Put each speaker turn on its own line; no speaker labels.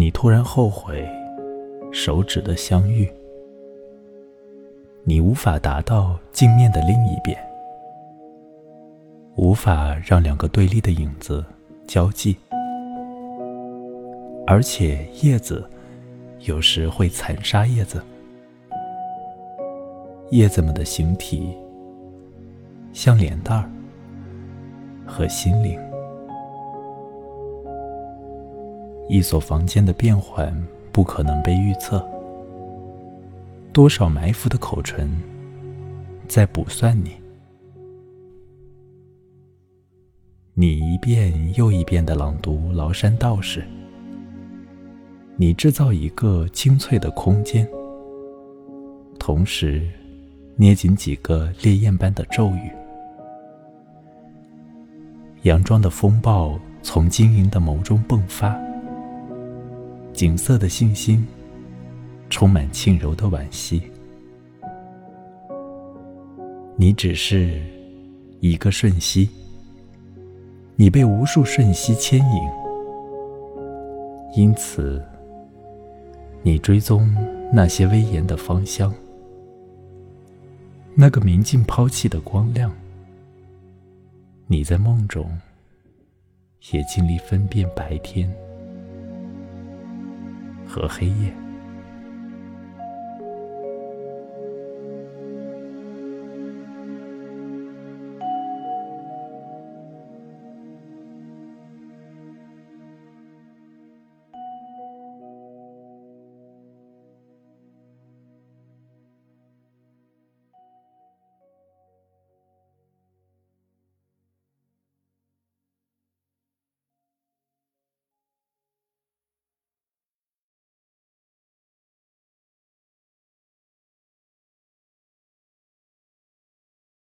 你突然后悔手指的相遇，你无法达到镜面的另一边，无法让两个对立的影子交际，而且叶子有时会残杀叶子，叶子们的形体像脸蛋儿和心灵。一所房间的变换不可能被预测，多少埋伏的口唇在卜算你。你一遍又一遍的朗读崂山道士，你制造一个清脆的空间，同时捏紧几个烈焰般的咒语。佯装的风暴从晶莹的眸中迸发。景色的信心，充满轻柔的惋惜。你只是一个瞬息，你被无数瞬息牵引，因此你追踪那些威严的芳香，那个明镜抛弃的光亮。你在梦中也尽力分辨白天。和黑夜。